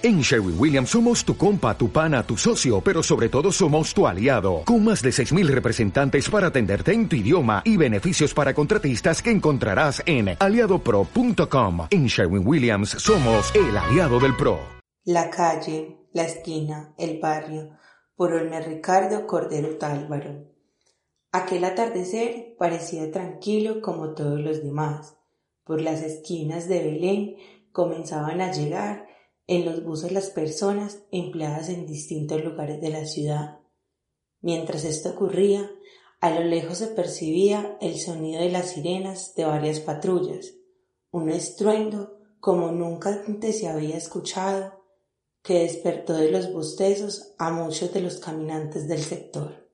En Sherwin Williams somos tu compa, tu pana, tu socio, pero sobre todo somos tu aliado, con más de 6.000 representantes para atenderte en tu idioma y beneficios para contratistas que encontrarás en aliadopro.com. En Sherwin Williams somos el aliado del PRO. La calle, la esquina, el barrio, por Olmer Ricardo Cordero Tálvaro. Aquel atardecer parecía tranquilo como todos los demás. Por las esquinas de Belén comenzaban a llegar en los buses las personas empleadas en distintos lugares de la ciudad. Mientras esto ocurría, a lo lejos se percibía el sonido de las sirenas de varias patrullas, un estruendo como nunca antes se había escuchado, que despertó de los bostezos a muchos de los caminantes del sector.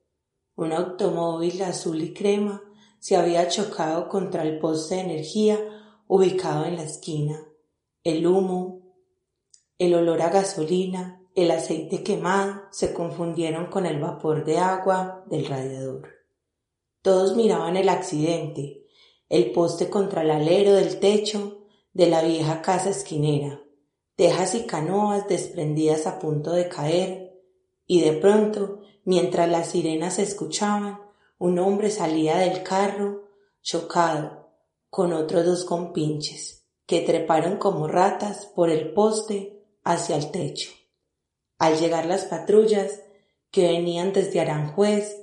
Un automóvil azul y crema se había chocado contra el poste de energía ubicado en la esquina. El humo, el olor a gasolina, el aceite quemado se confundieron con el vapor de agua del radiador. Todos miraban el accidente, el poste contra el alero del techo de la vieja casa esquinera, tejas y canoas desprendidas a punto de caer, y de pronto, mientras las sirenas se escuchaban, un hombre salía del carro, chocado, con otros dos compinches, que treparon como ratas por el poste hacia el techo. Al llegar las patrullas que venían desde Aranjuez,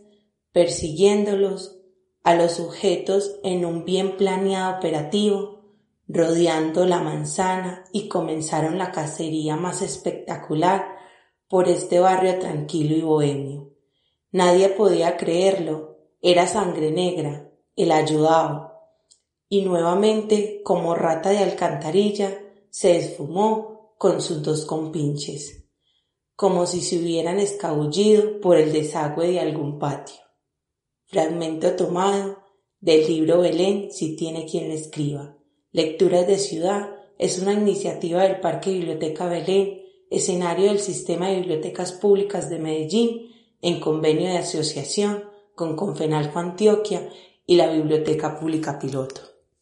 persiguiéndolos a los sujetos en un bien planeado operativo, rodeando la manzana y comenzaron la cacería más espectacular por este barrio tranquilo y bohemio. Nadie podía creerlo, era sangre negra, el ayudado. Y nuevamente, como rata de alcantarilla, se esfumó con sus dos compinches, como si se hubieran escabullido por el desagüe de algún patio. Fragmento tomado del libro Belén si tiene quien le escriba. Lecturas de Ciudad es una iniciativa del Parque Biblioteca Belén, escenario del Sistema de Bibliotecas Públicas de Medellín, en convenio de asociación con Confenalco Antioquia y la Biblioteca Pública Piloto.